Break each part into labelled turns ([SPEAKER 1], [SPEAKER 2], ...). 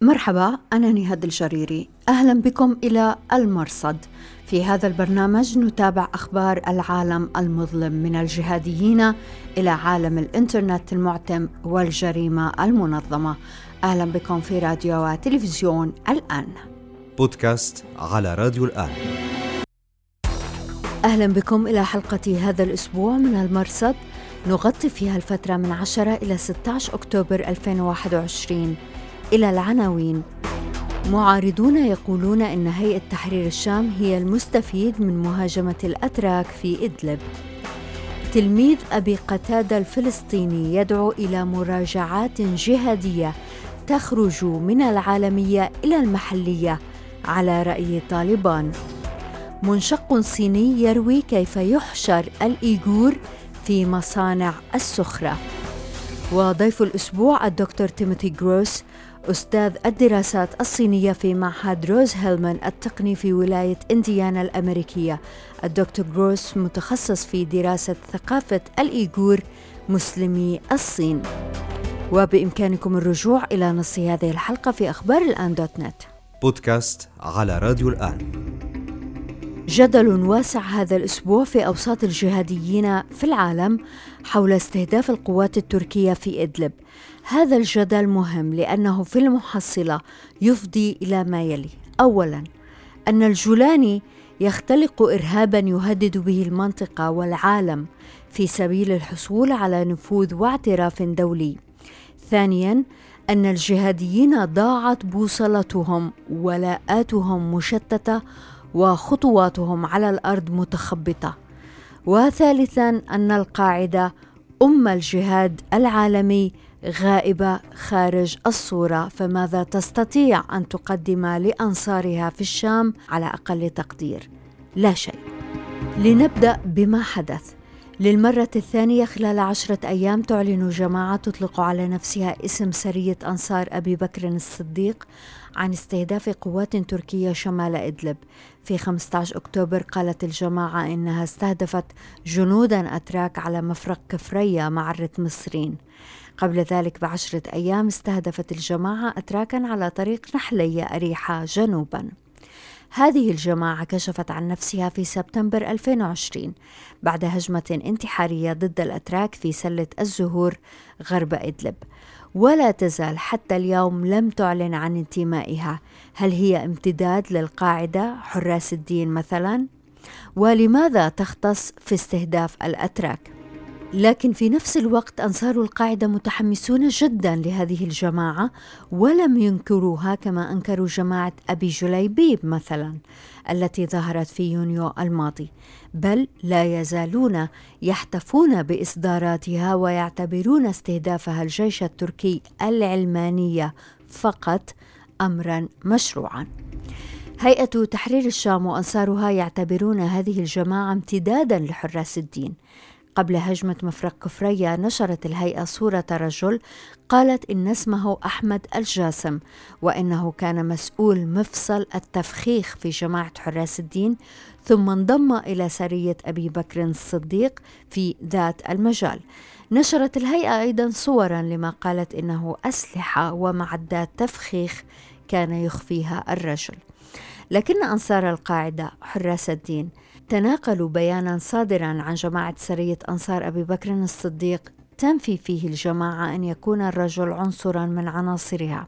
[SPEAKER 1] مرحبا أنا نهاد الجريري. أهلا بكم إلى المرصد. في هذا البرنامج نتابع أخبار العالم المظلم من الجهاديين إلى عالم الإنترنت المعتم والجريمة المنظمة. أهلا بكم في راديو وتلفزيون الآن.
[SPEAKER 2] بودكاست على راديو الآن.
[SPEAKER 1] أهلا بكم إلى حلقة هذا الأسبوع من المرصد. نغطي فيها الفترة من 10 إلى 16 أكتوبر 2021 إلى العناوين. معارضون يقولون إن هيئة تحرير الشام هي المستفيد من مهاجمة الأتراك في إدلب. تلميذ أبي قتادة الفلسطيني يدعو إلى مراجعات جهادية تخرج من العالمية إلى المحلية على رأي طالبان. منشق صيني يروي كيف يحشر الإيغور في مصانع السخرة. وضيف الأسبوع الدكتور تيموثي جروس أستاذ الدراسات الصينية في معهد روز هيلمان التقني في ولاية إنديانا الأمريكية. الدكتور جروس متخصص في دراسة ثقافة الإيغور مسلمي الصين. وبإمكانكم الرجوع إلى نص هذه الحلقة في أخبار الآن دوت نت.
[SPEAKER 2] بودكاست على راديو الآن.
[SPEAKER 1] جدل واسع هذا الأسبوع في أوساط الجهاديين في العالم حول استهداف القوات التركية في إدلب. هذا الجدل مهم لأنه في المحصلة يفضي إلى ما يلي. اولا أن الجولاني يختلق ارهابا يهدد به المنطقة والعالم في سبيل الحصول على نفوذ واعتراف دولي. ثانيا أن الجهاديين ضاعت بوصلتهم ولاءاتهم مشتتة وخطواتهم على الأرض متخبطة. وثالثا أن القاعدة أم الجهاد العالمي غائبة خارج الصورة فماذا تستطيع أن تقدم لأنصارها في الشام على أقل تقدير؟ لا شيء. لنبدأ بما حدث. للمرة الثانية خلال عشرة أيام تعلن جماعة تطلق على نفسها اسم سرية أنصار أبي بكر الصديق عن استهداف قوات تركية شمال إدلب. في 15 أكتوبر قالت الجماعة إنها استهدفت جنودا أتراك على مفرق كفرية معرة مصرين قبل ذلك بعشرة أيام استهدفت الجماعة أتراكا على طريق نحلية أريحة جنوبا هذه الجماعة كشفت عن نفسها في سبتمبر 2020 بعد هجمة انتحارية ضد الأتراك في سلة الزهور غرب إدلب ولا تزال حتى اليوم لم تعلن عن انتمائها هل هي امتداد للقاعدة حراس الدين مثلا؟ ولماذا تختص في استهداف الأتراك؟ لكن في نفس الوقت أنصار القاعدة متحمسون جدا لهذه الجماعة ولم ينكروها كما أنكروا جماعة أبي جليبيب مثلا التي ظهرت في يونيو الماضي بل لا يزالون يحتفون بإصداراتها ويعتبرون استهدافها الجيش التركي العلمانية فقط أمرا مشروعا. هيئة تحرير الشام وأنصارها يعتبرون هذه الجماعة امتدادا لحراس الدين قبل هجمة مفرق كفرية نشرت الهيئة صورة رجل قالت إن اسمه أحمد الجاسم وإنه كان مسؤول مفصل التفخيخ في جماعة حراس الدين ثم انضم إلى سرية أبي بكر الصديق في ذات المجال. نشرت الهيئة أيضا صورا لما قالت إنه أسلحة ومعدات تفخيخ كان يخفيها الرجل. لكن أنصار القاعدة حراس الدين تناقلوا بيانا صادرا عن جماعة سرية أنصار أبي بكر الصديق تنفي فيه الجماعة أن يكون الرجل عنصرا من عناصرها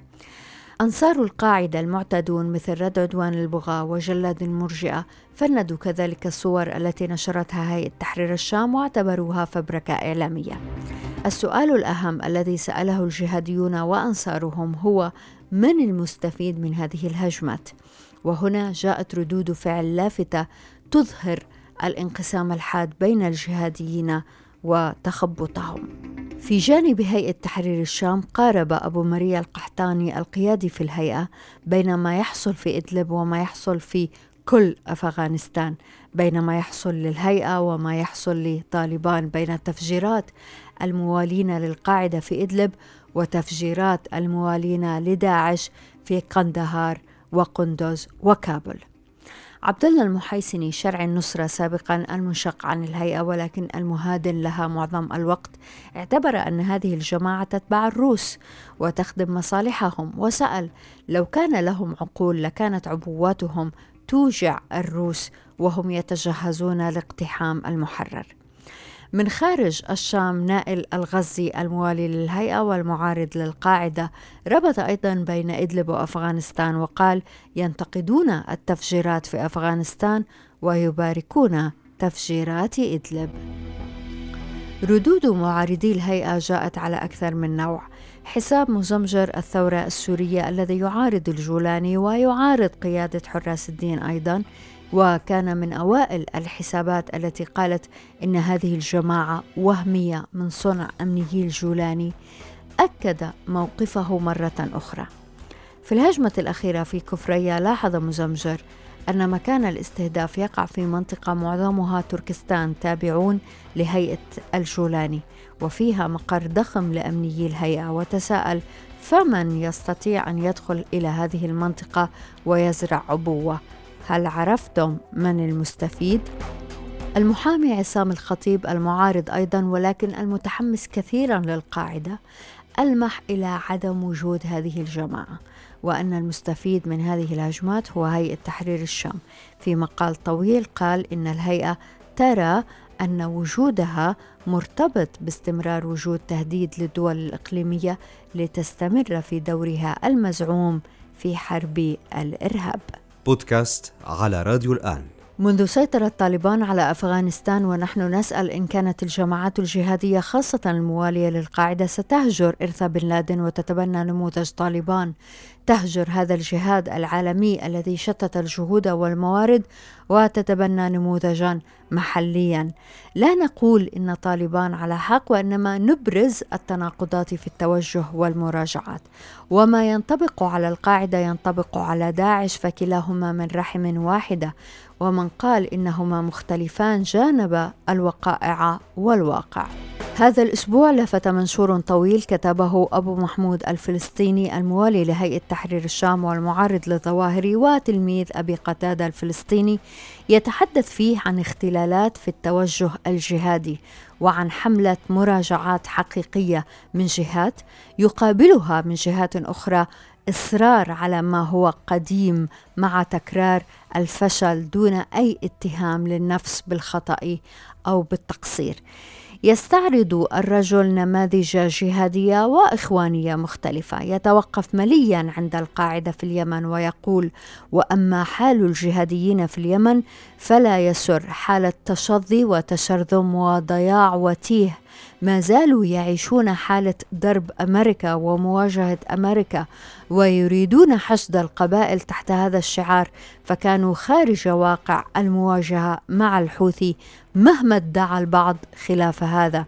[SPEAKER 1] أنصار القاعدة المعتدون مثل رد عدوان البغاة وجلاد المرجئة فندوا كذلك الصور التي نشرتها هيئة تحرير الشام واعتبروها فبركة إعلامية. السؤال الأهم الذي سأله الجهاديون وأنصارهم هو من المستفيد من هذه الهجمات؟ وهنا جاءت ردود فعل لافتة تظهر الانقسام الحاد بين الجهاديين وتخبطهم. في جانب هيئة تحرير الشام قارب أبو مريا القحطاني القيادي في الهيئة بين ما يحصل في إدلب وما يحصل في كل أفغانستان بين ما يحصل للهيئة وما يحصل لطالبان بين التفجيرات الموالين للقاعدة في إدلب وتفجيرات الموالين لداعش في قندهار وقندوز وكابل. عبد الله المحيسني شرع النصرة سابقا المنشق عن الهيئة ولكن المهادن لها معظم الوقت. اعتبر أن هذه الجماعة تتبع الروس وتخدم مصالحهم. وسأل لو كان لهم عقول لكانت عبواتهم توجع الروس وهم يتجهزون لاقتحام المحرر. من خارج الشام نائل الغزي الموالي للهيئة والمعارض للقاعدة ربط أيضا بين إدلب وأفغانستان وقال ينتقدون التفجيرات في أفغانستان ويباركون تفجيرات إدلب. ردود معارضي الهيئة جاءت على أكثر من نوع. حساب مزمجر الثورة السورية الذي يعارض الجولاني ويعارض قيادة حراس الدين أيضا وكان من أوائل الحسابات التي قالت إن هذه الجماعة وهمية من صنع أمني الجولاني. أكد موقفه مرة أخرى. في الهجمة الأخيرة في كفرية لاحظ مزمجر أن مكان الاستهداف يقع في منطقة معظمها تركستان تابعون لهيئة الجولاني وفيها مقر ضخم لأمنيي الهيئة وتساءل فمن يستطيع أن يدخل إلى هذه المنطقة ويزرع عبوة؟ هل عرفتم من المستفيد؟ المحامي عصام الخطيب المعارض أيضا ولكن المتحمس كثيرا للقاعدة. ألمح إلى عدم وجود هذه الجماعة. وأن المستفيد من هذه الهجمات هو هيئة تحرير الشام في مقال طويل قال إن الهيئة ترى أن وجودها مرتبط باستمرار وجود تهديد للدول الإقليمية لتستمر في دورها المزعوم في حرب الإرهاب.
[SPEAKER 2] بودكاست على راديو الآن.
[SPEAKER 1] منذ سيطرة طالبان على أفغانستان ونحن نسأل إن كانت الجماعات الجهادية خاصة الموالية للقاعدة ستهجر إرث بن لادن وتتبنى نموذج طالبان. تهجر هذا الجهاد العالمي الذي شتت الجهود والموارد وتتبنى نموذجا محليا. لا نقول إن طالبان على حق وإنما نبرز التناقضات في التوجه والمراجعات. وما ينطبق على القاعدة ينطبق على داعش فكلاهما من رحم واحدة. ومن قال إنهما مختلفان جانب الوقائع والواقع. هذا الأسبوع لفت منشور طويل كتبه أبو محمود الفلسطيني الموالي لهيئة تحرير الشام والمعارض للظواهر وتلميذ أبي قتادة الفلسطيني يتحدث فيه عن اختلالات في التوجه الجهادي وعن حملة مراجعات حقيقية من جهات يقابلها من جهات أخرى إصرار على ما هو قديم مع تكرار الفشل دون أي اتهام للنفس بالخطأ أو بالتقصير. يستعرض الرجل نماذج جهادية وإخوانية مختلفة يتوقف مليا عند القاعدة في اليمن ويقول وأما حال الجهاديين في اليمن فلا يسر حاله تشظي وتشرذم وضياع وتيه ما زالوا يعيشون حالة ضرب أمريكا ومواجهة أمريكا ويريدون حشد القبائل تحت هذا الشعار فكانوا خارج واقع المواجهة مع الحوثي مهما ادعى البعض خلاف هذا.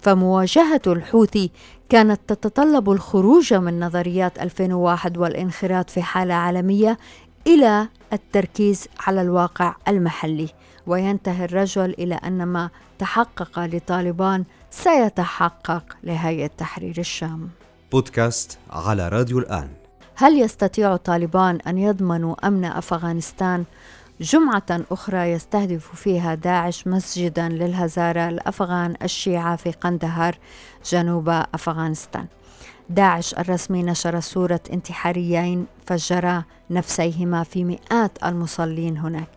[SPEAKER 1] فمواجهة الحوثي كانت تتطلب الخروج من نظريات 2001 والانخراط في حالة عالمية إلى التركيز على الواقع المحلي. وينتهي الرجل إلى أن ما تحقق لطالبان سيتحقق لهيئة تحرير الشام.
[SPEAKER 2] بودكاست على راديو الآن.
[SPEAKER 1] هل يستطيع طالبان أن يضمنوا أمن أفغانستان؟ جمعة أخرى يستهدف فيها داعش مسجدا للهزارة الأفغان الشيعة في قندهار جنوب أفغانستان. داعش الرسمي نشر صورة انتحاريين فجرا نفسيهما في مئات المصلين هناك.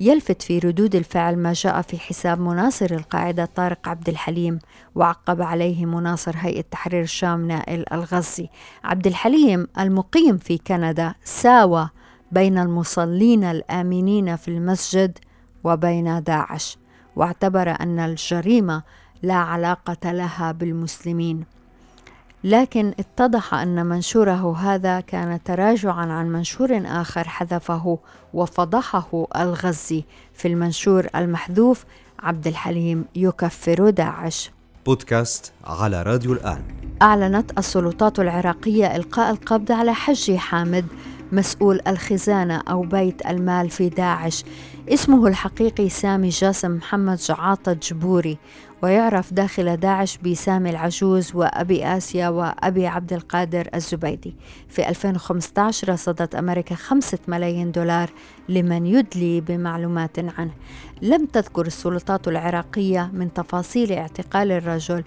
[SPEAKER 1] يلفت في ردود الفعل ما جاء في حساب مناصر القاعدة طارق عبد الحليم وعقب عليه مناصر هيئة تحرير الشام نائل الغزي. عبد الحليم المقيم في كندا ساوى بين المصلين الآمنين في المسجد وبين داعش واعتبر أن الجريمة لا علاقة لها بالمسلمين. لكن اتضح أن منشوره هذا كان تراجعا عن منشور آخر حذفه وفضحه الغزي في المنشور المحذوف عبد الحليم يكفر داعش.
[SPEAKER 2] بودكاست على راديو الآن.
[SPEAKER 1] أعلنت السلطات العراقية إلقاء القبض على حجي حامد مسؤول الخزانة أو بيت المال في داعش. اسمه الحقيقي سامي جاسم محمد جعاطة جبوري ويعرف داخل داعش بسامي العجوز وأبي آسيا وأبي عبد القادر الزبيدي. في 2015 رصدت أمريكا خمسة ملايين دولار لمن يدلي بمعلومات عنه. لم تذكر السلطات العراقية من تفاصيل اعتقال الرجل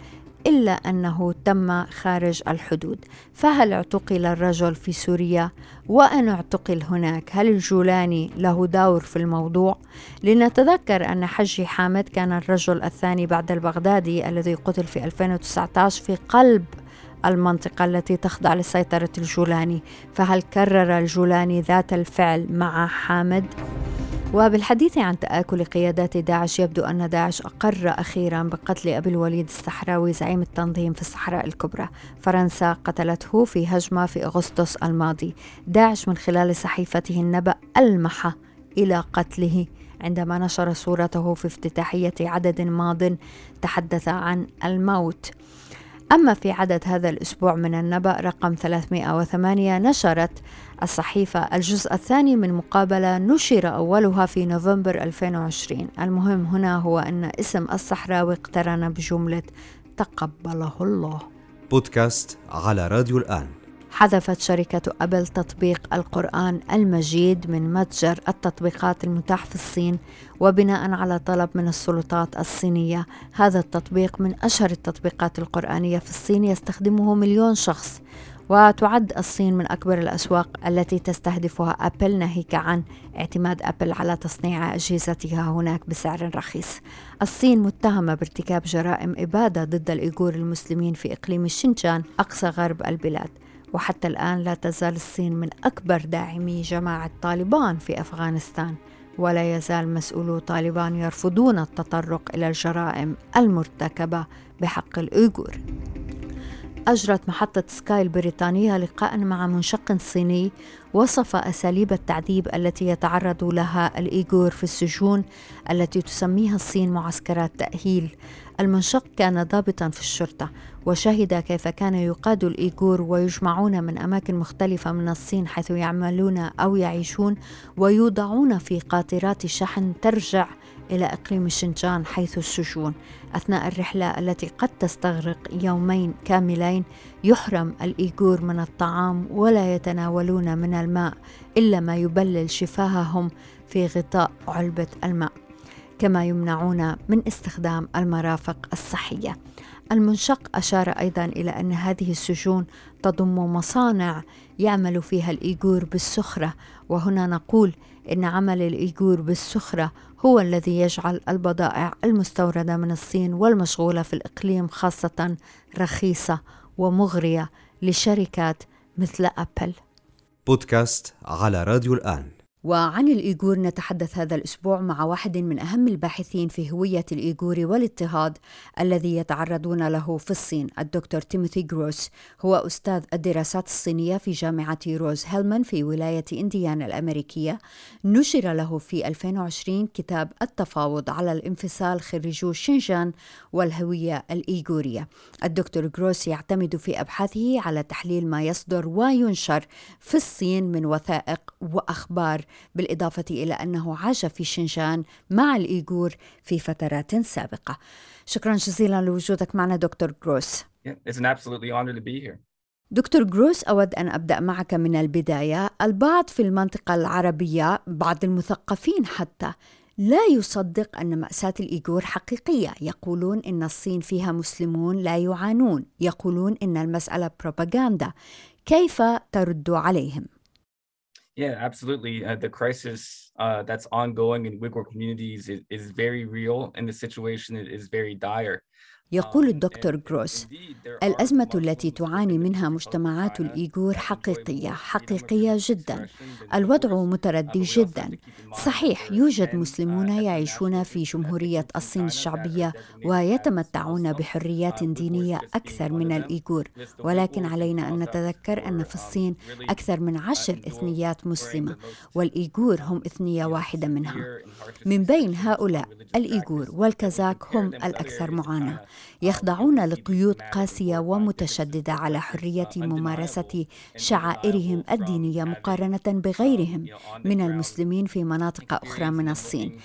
[SPEAKER 1] إلا أنه تم خارج الحدود فهل اعتقل الرجل في سوريا وأن اعتقل هناك هل الجولاني له دور في الموضوع؟ لنتذكر أن حجي حامد كان الرجل الثاني بعد البغدادي الذي قتل في 2019 في قلب المنطقة التي تخضع لسيطرة الجولاني فهل كرر الجولاني ذات الفعل مع حامد؟ وبالحديث عن تآكل قيادات داعش يبدو أن داعش أقر أخيرا بقتل أبي الوليد الصحراوي زعيم التنظيم في الصحراء الكبرى. فرنسا قتلته في هجمة في أغسطس الماضي. داعش من خلال صحيفته النبأ ألمح إلى قتله. عندما نشر صورته في افتتاحية عدد ماض تحدث عن الموت. أما في عدد هذا الأسبوع من النبأ رقم 308 نشرت الصحيفة الجزء الثاني من مقابلة نشر أولها في نوفمبر 2020 المهم هنا هو أن اسم الصحراوي اقترن بجملة تقبله الله.
[SPEAKER 2] بودكاست على راديو الآن.
[SPEAKER 1] حذفت شركة أبل تطبيق القرآن المجيد من متجر التطبيقات المتاح في الصين وبناء على طلب من السلطات الصينية. هذا التطبيق من أشهر التطبيقات القرآنية في الصين يستخدمه مليون شخص. وتعد الصين من أكبر الأسواق التي تستهدفها أبل ناهيك عن اعتماد أبل على تصنيع أجهزتها هناك بسعر رخيص. الصين متهمة بارتكاب جرائم إبادة ضد الإيغور المسلمين في إقليم الشنجان أقصى غرب البلاد. وحتى الآن لا تزال الصين من أكبر داعمي جماعة طالبان في أفغانستان ولا يزال مسؤولو طالبان يرفضون التطرق إلى الجرائم المرتكبة بحق الأيغور أجرت محطة سكاي البريطانية لقاء مع منشق صيني وصف أساليب التعذيب التي يتعرض لها الإيغور في السجون التي تسميها الصين معسكرات تأهيل. المنشق كان ضابطا في الشرطة وشهد كيف كان يقاد الإيغور ويجمعون من أماكن مختلفة من الصين حيث يعملون أو يعيشون ويوضعون في قاطرات شحن ترجع إلى إقليم شنجان حيث السجون أثناء الرحلة التي قد تستغرق يومين كاملين يحرم الإيغور من الطعام ولا يتناولون من الماء إلا ما يبلل شفاههم في غطاء علبة الماء كما يمنعون من استخدام المرافق الصحية. المنشق أشار أيضا إلى أن هذه السجون تضم مصانع يعمل فيها الإيغور بالسخرة وهنا نقول إن عمل الإيغور بالسخرة هو الذي يجعل البضائع المستوردة من الصين والمشغولة في الإقليم خاصة رخيصة ومغرية لشركات مثل أبل.
[SPEAKER 2] بودكاست على راديو الآن.
[SPEAKER 1] وعن الإيغور نتحدث هذا الأسبوع مع واحد من أهم الباحثين في هوية الإيغور والاضطهاد الذي يتعرضون له في الصين الدكتور تيموثي جروس. هو أستاذ الدراسات الصينية في جامعة روز هيلمان في ولاية إنديانا الأمريكية. نشر له في 2020 كتاب التفاوض على الانفصال خريجو شينجان والهوية الإيغورية. الدكتور جروس يعتمد في أبحاثه على تحليل ما يصدر وينشر في الصين من وثائق وأخبار بالإضافة إلى أنه عاش في شنجان مع الإيغور في فترات سابقة. شكرا جزيلا لوجودك معنا دكتور جروس.
[SPEAKER 3] It's an absolute honor to be here.
[SPEAKER 1] دكتور جروس أود أن أبدأ معك من البداية. البعض في المنطقة العربية بعض المثقفين حتى لا يصدق أن مأساة الإيغور حقيقية. يقولون إن الصين فيها مسلمون لا يعانون. يقولون إن المسألة بروباغندا. كيف ترد عليهم؟
[SPEAKER 3] Yeah, absolutely. Uh, the crisis uh, that's ongoing in Uyghur communities is, is very real, and the situation is very dire.
[SPEAKER 1] يقول الدكتور جروس الأزمة التي تعاني منها مجتمعات الإيغور حقيقية حقيقية جدا. الوضع متردي جدا. صحيح يوجد مسلمون يعيشون في جمهورية الصين الشعبية ويتمتعون بحريات دينية أكثر من الإيغور. ولكن علينا أن نتذكر أن في الصين أكثر من عشر إثنيات مسلمة والإيغور هم إثنية واحدة منها. من بين هؤلاء الإيغور والكازاك هم الأكثر معاناة. يخضعون لقيود قاسية ومتشددة على حرية ممارسة شعائرهم الدينية مقارنة بغيرهم من المسلمين في مناطق أخرى من الصين.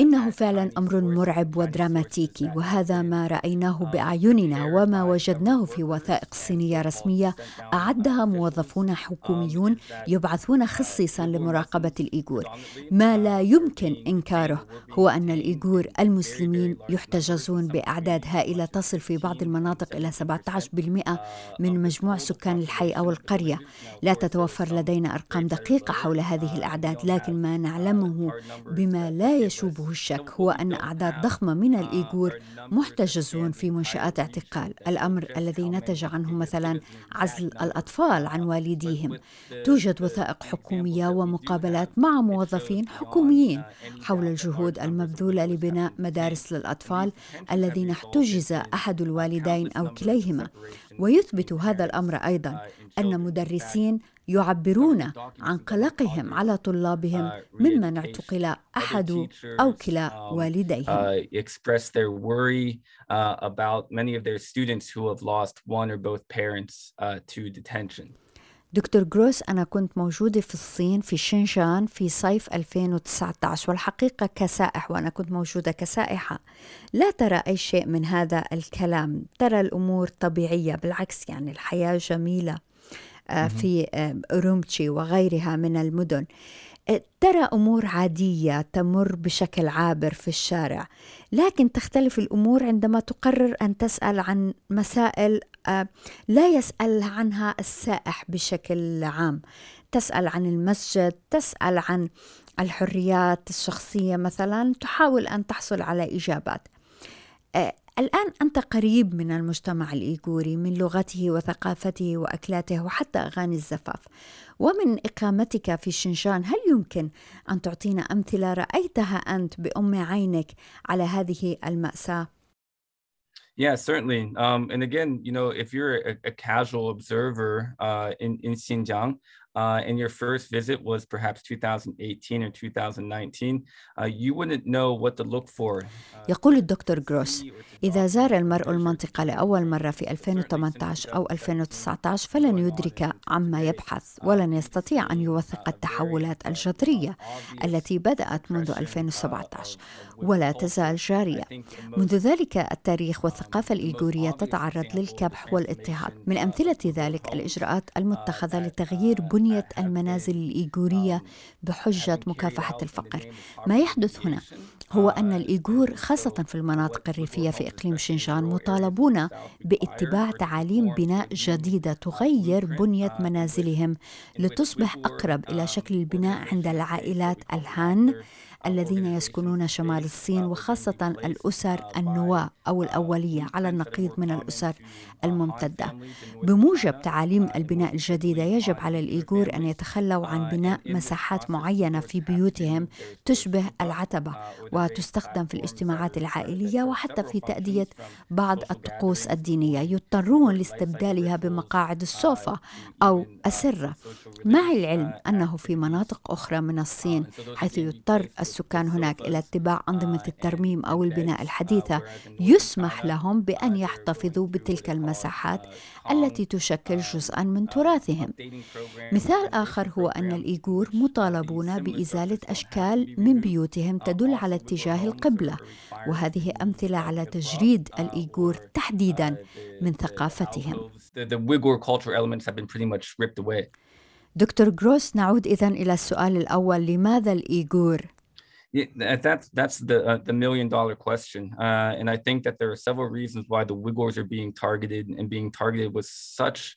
[SPEAKER 1] إنه فعلا أمر مرعب ودراماتيكي وهذا ما رأيناه بأعيننا وما وجدناه في وثائق صينية رسمية أعدها موظفون حكوميون يبعثون خصيصا لمراقبة الإيغور. ما لا يمكن إنكاره هو أن الإيغور المسلمين يحتجزون بأعداد هائلة تصل في بعض المناطق إلى 17% من مجموع سكان الحي أو القرية. لا تتوفر لدينا أرقام دقيقة حول هذه الأعداد لكن ما نعلمه بما لا يشوبه الشك هو أن أعداد ضخمة من الإيغور محتجزون في منشآت اعتقال الأمر الذي نتج عنه مثلا عزل الأطفال عن والديهم. توجد وثائق حكومية ومقابلات مع موظفين حكوميين حول الجهود المبذولة لبناء مدارس للأطفال الذين احتجز أحد الوالدين أو كليهما. ويثبت هذا الأمر أيضا أن مدرسين يعبرون عن قلقهم على طلابهم ممن اعتقل أحد أو كلا والديهم. دكتور جروس أنا كنت موجودة في الصين في شنشان في صيف 2019 والحقيقة كسائح وأنا كنت موجودة كسائحة. لا ترى أي شيء من هذا الكلام. ترى الأمور طبيعية بالعكس يعني الحياة جميلة في أورومتشي وغيرها من المدن. ترى أمور عادية تمر بشكل عابر في الشارع لكن تختلف الأمور عندما تقرر أن تسأل عن مسائل لا يسأل عنها السائح بشكل عام. تسأل عن المسجد تسأل عن الحريات الشخصية مثلا تحاول أن تحصل على إجابات. الآن أنت قريب من المجتمع الإيغوري من لغته وثقافته وأكلاته وحتى أغاني الزفاف ومن إقامتك في شنشان هل يمكن أن تعطينا أمثلة رأيتها أنت بأم عينك على هذه المأساة؟
[SPEAKER 3] Yeah, certainly. Um, and again, you know, if you're a, a casual observer uh, in, in Xinjiang, uh, and your first visit was perhaps 2018 or 2019, uh, you wouldn't know what to look for.
[SPEAKER 1] يقول الدكتور جروس إذا زار المرء المنطقة لأول مرة في 2018 أو 2019 فلن يدرك عما يبحث ولن يستطيع أن يوثق التحولات الجذرية التي بدأت منذ 2017 ولا تزال جارية. منذ ذلك التاريخ والثقافة الإيغورية تتعرض للكبح والاضطهاد. من أمثلة ذلك الإجراءات المتخذة لتغيير بنية المنازل الإيغورية بحجة مكافحة الفقر. ما يحدث هنا هو أن الإيغور خاصة في المناطق الريفية في إقليم شنشان مطالبون باتباع تعاليم بناء جديدة تغير بنية منازلهم لتصبح أقرب إلى شكل البناء عند العائلات الهان الذين يسكنون شمال الصين وخاصة الأسر النواة أو الأولية على النقيض من الأسر الممتدة. بموجب تعاليم البناء الجديدة يجب على الإيغور أن يتخلوا عن بناء مساحات معينة في بيوتهم تشبه العتبة وتستخدم في الاجتماعات العائلية وحتى في تأدية بعض الطقوس الدينية يضطرون لاستبدالها بمقاعد السوفا أو أسرة مع العلم أنه في مناطق أخرى من الصين حيث يضطر السكان هناك إلى اتباع أنظمة الترميم أو البناء الحديثة. يسمح لهم بأن يحتفظوا بتلك المساحات التي تشكل جزءا من تراثهم. مثال آخر هو أن الإيغور مطالبون بإزالة أشكال من بيوتهم تدل على اتجاه القبلة. وهذه أمثلة على تجريد الإيغور تحديدا من ثقافتهم. دكتور جروس نعود إذا إلى السؤال الأول. لماذا الإيغور؟
[SPEAKER 3] That's that's the uh, the million dollar question, uh, and I think that there are several reasons why the Uyghurs are being targeted and being targeted with such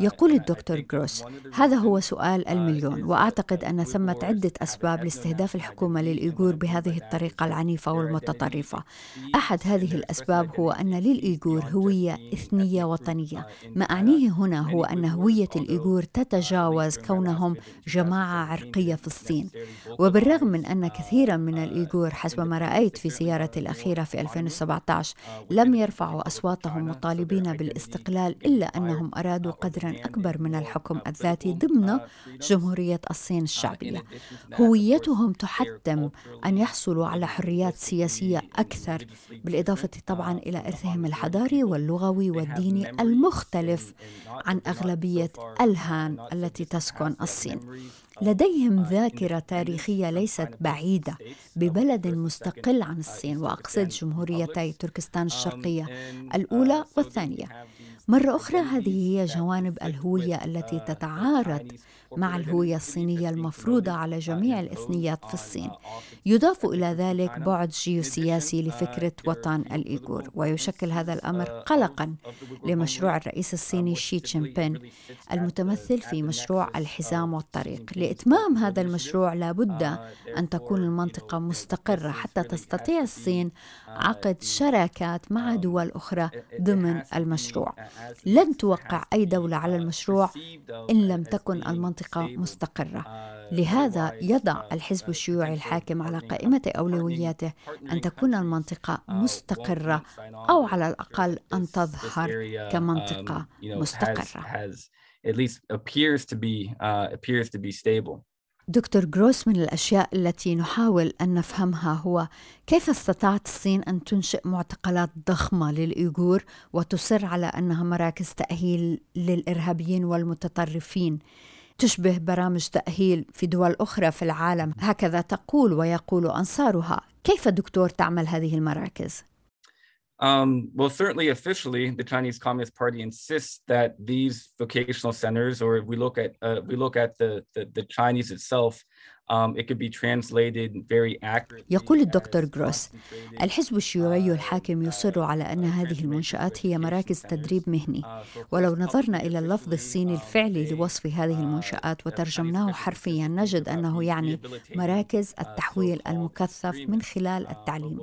[SPEAKER 1] يقول الدكتور جروس هذا هو سؤال المليون وأعتقد أن ثمة عدة أسباب لاستهداف الحكومة للإيغور بهذه الطريقة العنيفة والمتطرفة. أحد هذه الأسباب هو أن للإيغور هوية إثنية وطنية. ما اعنيه هنا هو أن هوية الإيغور تتجاوز كونهم جماعة عرقية في الصين. وبالرغم من أن كثيرا من الإيغور حسب ما رأيت في زيارتي الأخيرة في 2017 لم يرفعوا أصواتهم مطالبين بالاستقلال إلا أنهم أرادوا قدرا أكبر من الحكم الذاتي ضمن جمهورية الصين الشعبية. هويتهم تحتم أن يحصلوا على حريات سياسية أكثر بالإضافة طبعا إلى إرثهم الحضاري واللغوي والديني المختلف عن أغلبية ألهان التي تسكن الصين. لديهم ذاكرة تاريخية ليست بعيدة ببلد مستقل عن الصين وأقصد جمهوريتي تركستان الشرقية. الأولى والثانية. مرة أخرى هذه هي جوانب الهوية التي تتعارض مع الهوية الصينية المفروضة على جميع الإثنيات في الصين. يضاف إلى ذلك بعد جيوسياسي لفكرة وطن الإيغور ويشكل هذا الأمر قلقا لمشروع الرئيس الصيني شي جين بين المتمثل في مشروع الحزام والطريق. لإتمام هذا المشروع لابد أن تكون المنطقة مستقرة حتى تستطيع الصين عقد شراكات مع دول أخرى ضمن المشروع. لن توقع أي دولة على المشروع إن لم تكن المنطقة مستقرة. لهذا يضع الحزب الشيوعي الحاكم على قائمة أولوياته أن تكون المنطقة مستقرة أو على الأقل أن تظهر كمنطقة مستقرة.
[SPEAKER 3] at least appears to be uh, appears to be stable.
[SPEAKER 1] دكتور جروس من الأشياء التي نحاول أن نفهمها هو كيف استطاعت الصين أن تنشئ معتقلات ضخمة للإيغور وتصر على أنها مراكز تأهيل للإرهابيين والمتطرفين. تشبه برامج تأهيل في دول أخرى في العالم. هكذا تقول ويقول أنصارها. كيف دكتور تعمل هذه المراكز؟
[SPEAKER 3] Um, well, certainly officially, the Chinese Communist Party insists that these vocational centers, or we look at uh, we look at the, the, the Chinese itself,
[SPEAKER 1] يقول الدكتور جروس الحزب الشيوعي الحاكم يصر على أن هذه المنشآت هي مراكز تدريب مهني. ولو نظرنا إلى اللفظ الصيني الفعلي لوصف هذه المنشآت وترجمناه حرفيا نجد أنه يعني مراكز التحويل المكثف من خلال التعليم.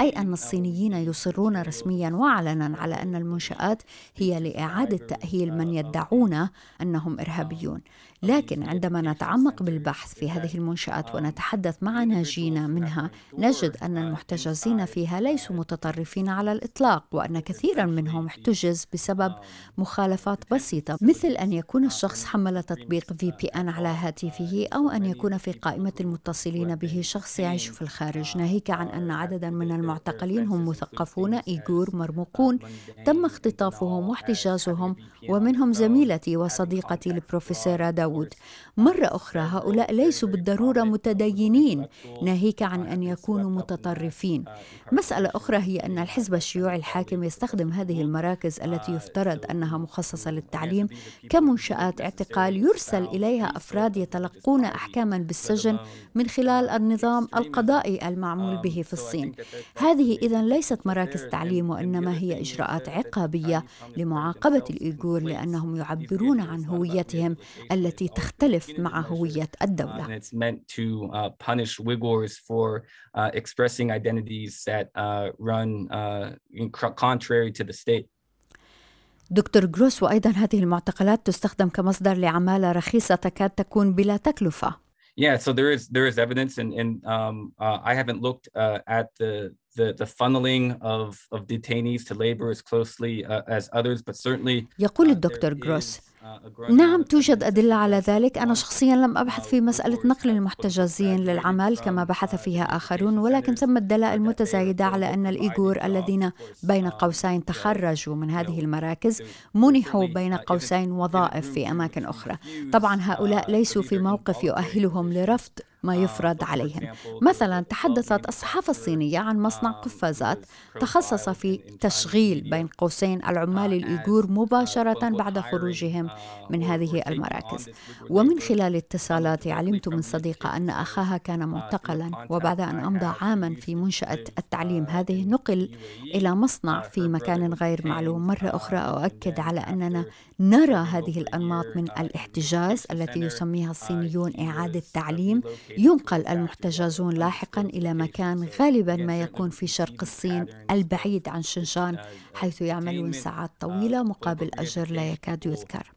[SPEAKER 1] أي أن الصينيين يصرون رسميا وعلنا على أن المنشآت هي لإعادة تأهيل من يدعون أنهم إرهابيون. لكن عندما نتعمق بالبحث في هذه المنشآت ونتحدث مع ناجين منها. نجد أن المحتجزين فيها ليسوا متطرفين على الإطلاق وأن كثيرا منهم احتجز بسبب مخالفات بسيطة. مثل أن يكون الشخص حمل تطبيق VPN على هاتفه أو أن يكون في قائمة المتصلين به شخص يعيش في الخارج. ناهيك عن أن عددا من المعتقلين هم مثقفون إيغور مرموقون. تم اختطافهم واحتجازهم ومنهم زميلتي وصديقتي البروفيسورة داود داود مرة أخرى هؤلاء ليسوا بالضرورة متدينين. ناهيك عن أن يكونوا متطرفين. مسألة أخرى هي أن الحزب الشيوعي الحاكم يستخدم هذه المراكز التي يفترض أنها مخصصة للتعليم كمنشآت اعتقال يرسل إليها أفراد يتلقون أحكاما بالسجن من خلال النظام القضائي المعمول به في الصين. هذه إذا ليست مراكز تعليم وإنما هي إجراءات عقابية لمعاقبة الإيغور لأنهم يعبرون عن هويتهم التي تختلف مع هوية الدولة.
[SPEAKER 3] And it's meant to uh, punish Uyghurs for uh, expressing identities that uh, run uh, contrary to the state.
[SPEAKER 1] دكتور جروس وأيضا هذه المعتقلات تستخدم كمصدر لعمالة رخيصة تكاد تكون بلا تكلفة.
[SPEAKER 3] Yeah, so there is there is evidence, and and um, uh, I haven't looked uh, at the the the funneling of of detainees to labor as closely uh, as others, but certainly.
[SPEAKER 1] يقول الدكتور جروس نعم توجد أدلة على ذلك. أنا شخصيا لم أبحث في مسألة نقل المحتجزين للعمل كما بحث فيها آخرون ولكن ثمة دلائل متزايدة على أن الإيغور الذين بين قوسين تخرجوا من هذه المراكز منحوا بين قوسين وظائف في أماكن أخرى. طبعا هؤلاء ليسوا في موقف يؤهلهم لرفض ما يفرض عليهم مثلا تحدثت الصحافة الصينية عن مصنع قفازات تخصص في تشغيل بين قوسين العمال الإيغور مباشرة بعد خروجهم من هذه المراكز. ومن خلال اتصالاتي علمت من صديقة أن أخاها كان معتقلا وبعد أن أمضى عاما في منشأة التعليم هذه. نقل إلى مصنع في مكان غير معلوم. مرة أخرى أؤكد على أننا نرى هذه الأنماط من الاحتجاز التي يسميها الصينيون إعادة تعليم ينقل المحتجزون لاحقا إلى مكان غالبا ما يكون في شرق الصين البعيد عن شنشان حيث يعملون ساعات طويلة مقابل أجر لا يكاد يذكر.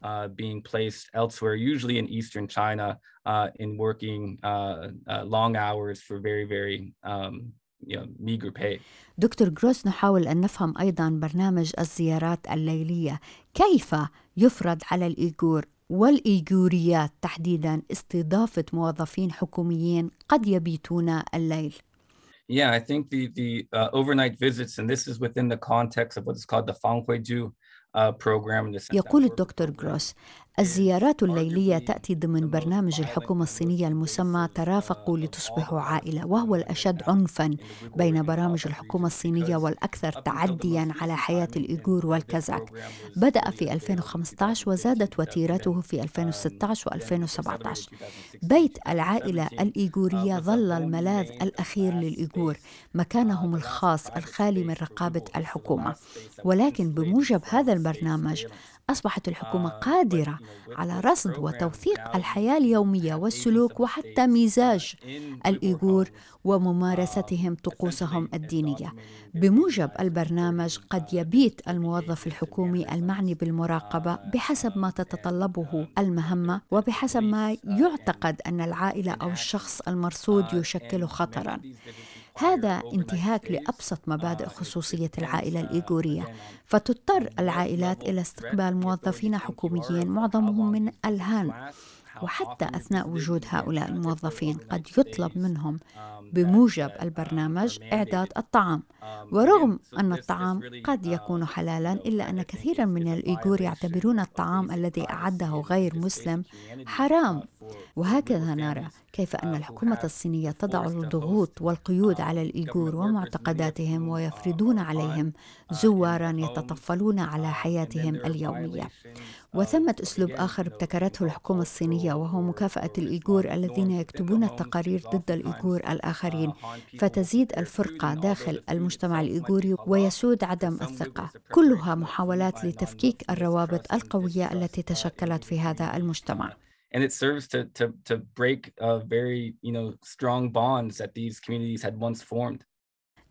[SPEAKER 3] China, uh, in working uh, uh, long hours for very, very um, you know, meager pay.
[SPEAKER 1] دكتور جروس نحاول أن نفهم أيضا برنامج الزيارات الليلية كيف يفرض على الإيغور والإيغوريات تحديدا استضافة موظفين حكوميين قد يبيتون الليل
[SPEAKER 3] Yeah, I think the the uh, overnight visits, and this is within the context of what is called the Fanghuiju uh, program.
[SPEAKER 1] يقول الدكتور جروس الزيارات الليلية تأتي ضمن برنامج الحكومة الصينية المسمى ترافقوا لتصبحوا عائلة وهو الأشد عنفا بين برامج الحكومة الصينية والأكثر تعديا على حياة الإيغور والكازاك بدأ في 2015 وزادت وتيرته في 2016 و2017 بيت العائلة الإيغورية ظل الملاذ الأخير للإيغور مكانهم الخاص الخالي من رقابة الحكومة ولكن بموجب هذا البرنامج أصبحت الحكومة قادرة على رصد وتوثيق الحياة اليومية والسلوك وحتى مزاج الإيغور وممارستهم طقوسهم الدينية. بموجب البرنامج قد يبيت الموظف الحكومي المعني بالمراقبة بحسب ما تتطلبه المهمة وبحسب ما يعتقد أن العائلة أو الشخص المرصود يشكل خطراً. هذا انتهاك لأبسط مبادئ خصوصية العائلة الإيغورية. فتضطر العائلات إلى استقبال موظفين حكوميين معظمهم من ألهان وحتى أثناء وجود هؤلاء الموظفين قد يطلب منهم بموجب البرنامج إعداد الطعام. ورغم أن الطعام قد يكون حلالا إلا أن كثيرا من الايغور يعتبرون الطعام الذي أعده غير مسلم. حرام. وهكذا نرى كيف أن الحكومة الصينية تضع الضغوط والقيود على الإيغور ومعتقداتهم ويفرضون عليهم زوارا يتطفلون على حياتهم اليومية. وثمة أسلوب آخر ابتكرته الحكومة الصينية وهو مكافأة الإيغور الذين يكتبون التقارير ضد الإيغور الآخرين. فتزيد الفرقة داخل المجتمع المجتمع الإيغوري ويسود عدم الثقة. كلها محاولات لتفكيك الروابط القوية التي تشكلت في هذا المجتمع.
[SPEAKER 3] And it serves to, to, to break a very you know, strong bonds that these communities had once formed.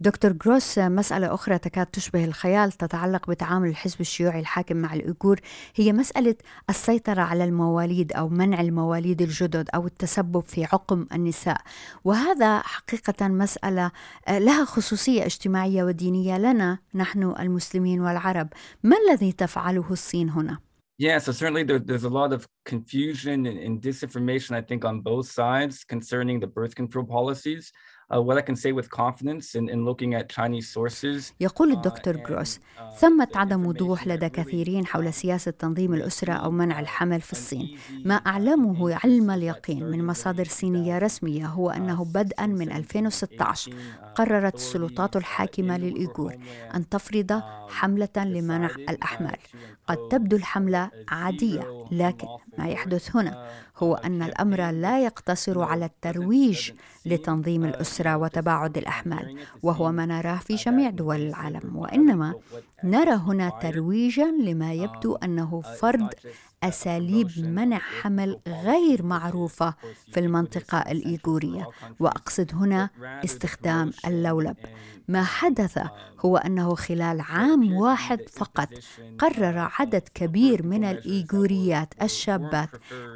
[SPEAKER 1] دكتور جروس مسألة أخرى تكاد تشبه الخيال تتعلق بتعامل الحزب الشيوعي الحاكم مع الأيغور هي مسألة السيطرة على المواليد أو منع المواليد الجدد أو التسبب في عقم النساء وهذا حقيقة مسألة لها خصوصية اجتماعية ودينية لنا نحن المسلمين والعرب ما الذي تفعله الصين هنا؟
[SPEAKER 3] Yeah, so certainly there, there's a lot of confusion and, and, disinformation, I think, on both sides concerning the birth control policies. Uh, what I can say with confidence in, in looking at Chinese sources.
[SPEAKER 1] يقول الدكتور جروس ثمة عدم وضوح لدى كثيرين حول سياسة تنظيم الأسرة أو منع الحمل في الصين ما أعلمه علم اليقين من مصادر صينية رسمية هو أنه بدءا من 2016 قررت السلطات الحاكمة للإيغور أن تفرض حملة لمنع الأحمال. قد تبدو الحملة عادية لكن ما يحدث هنا هو أن الأمر لا يقتصر على الترويج لتنظيم الأسرة وتباعد الأحمال وهو ما نراه في جميع دول العالم. وإنما نرى هنا ترويجا لما يبدو أنه فرض أساليب منع حمل غير معروفة في المنطقة الإيغورية. وأقصد هنا استخدام اللولب. ما حدث هو أنه خلال عام واحد فقط قرر عدد كبير من الإيغوريات الشابات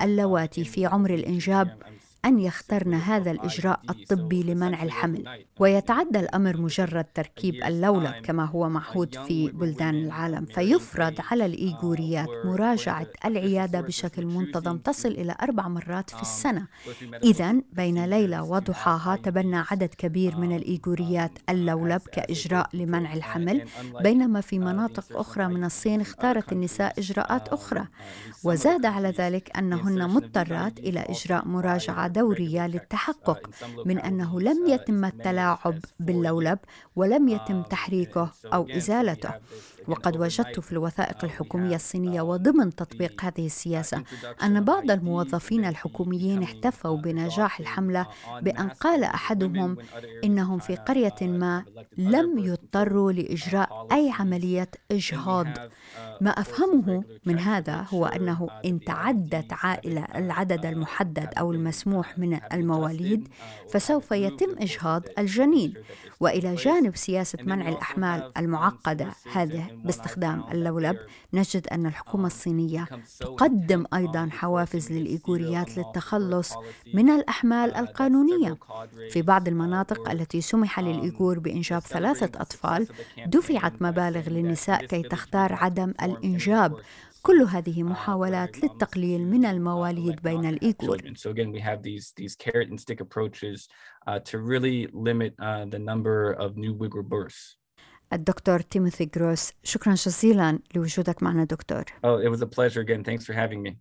[SPEAKER 1] اللواتي في عمر الإنجاب أن يخترن هذا الإجراء الطبي لمنع الحمل ويتعدى الأمر مجرد تركيب اللولب كما هو معهود في بلدان العالم. فيفرض على الإيغوريات مراجعة العيادة بشكل منتظم تصل إلى أربع مرات في السنة. إذا بين ليلة وضحاها تبنى عدد كبير من الإيغوريات اللولب كإجراء لمنع الحمل. بينما في مناطق أخرى من الصين اختارت النساء إجراءات أخرى. وزاد على ذلك أنهن مضطرات إلى إجراء مراجعة دورية للتحقق من أنه لم يتم التلاعب باللولب ولم يتم تحريكه أو إزالته. وقد وجدت في الوثائق الحكومية الصينية وضمن تطبيق هذه السياسة أن بعض الموظفين الحكوميين احتفوا بنجاح الحملة بأن قال أحدهم إنهم في قرية ما لم يضطروا لإجراء أي عملية إجهاض. ما أفهمه من هذا هو أنه إن تعدت عائلة العدد المحدد أو المسموح من المواليد فسوف يتم إجهاض الجنين. وإلى جانب سياسة منع الأحمال المعقدة هذه باستخدام اللولب نجد أن الحكومة الصينية تقدم أيضا حوافز للإيغوريات للتخلص من الأحمال القانونية في بعض المناطق التي سمح للإيغور بإنجاب ثلاثة أطفال دفعت مبالغ للنساء كي تختار عدم الإنجاب كل هذه محاولات للتقليل من المواليد بين الإيغور.
[SPEAKER 3] So again, we have these these carrot and stick approaches uh, to really limit uh, the number of new Uyghur births.
[SPEAKER 1] الدكتور تيموثي جروس. شكرا جزيلا لوجودك معنا دكتور.
[SPEAKER 3] Oh, it was a pleasure again. Thanks for having me.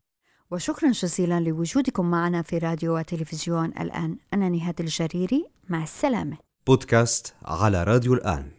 [SPEAKER 1] وشكرا جزيلا لوجودكم معنا في راديو وتلفزيون الآن. أنا نهاد الجريري. مع السلامة.
[SPEAKER 2] بودكاست على راديو الآن.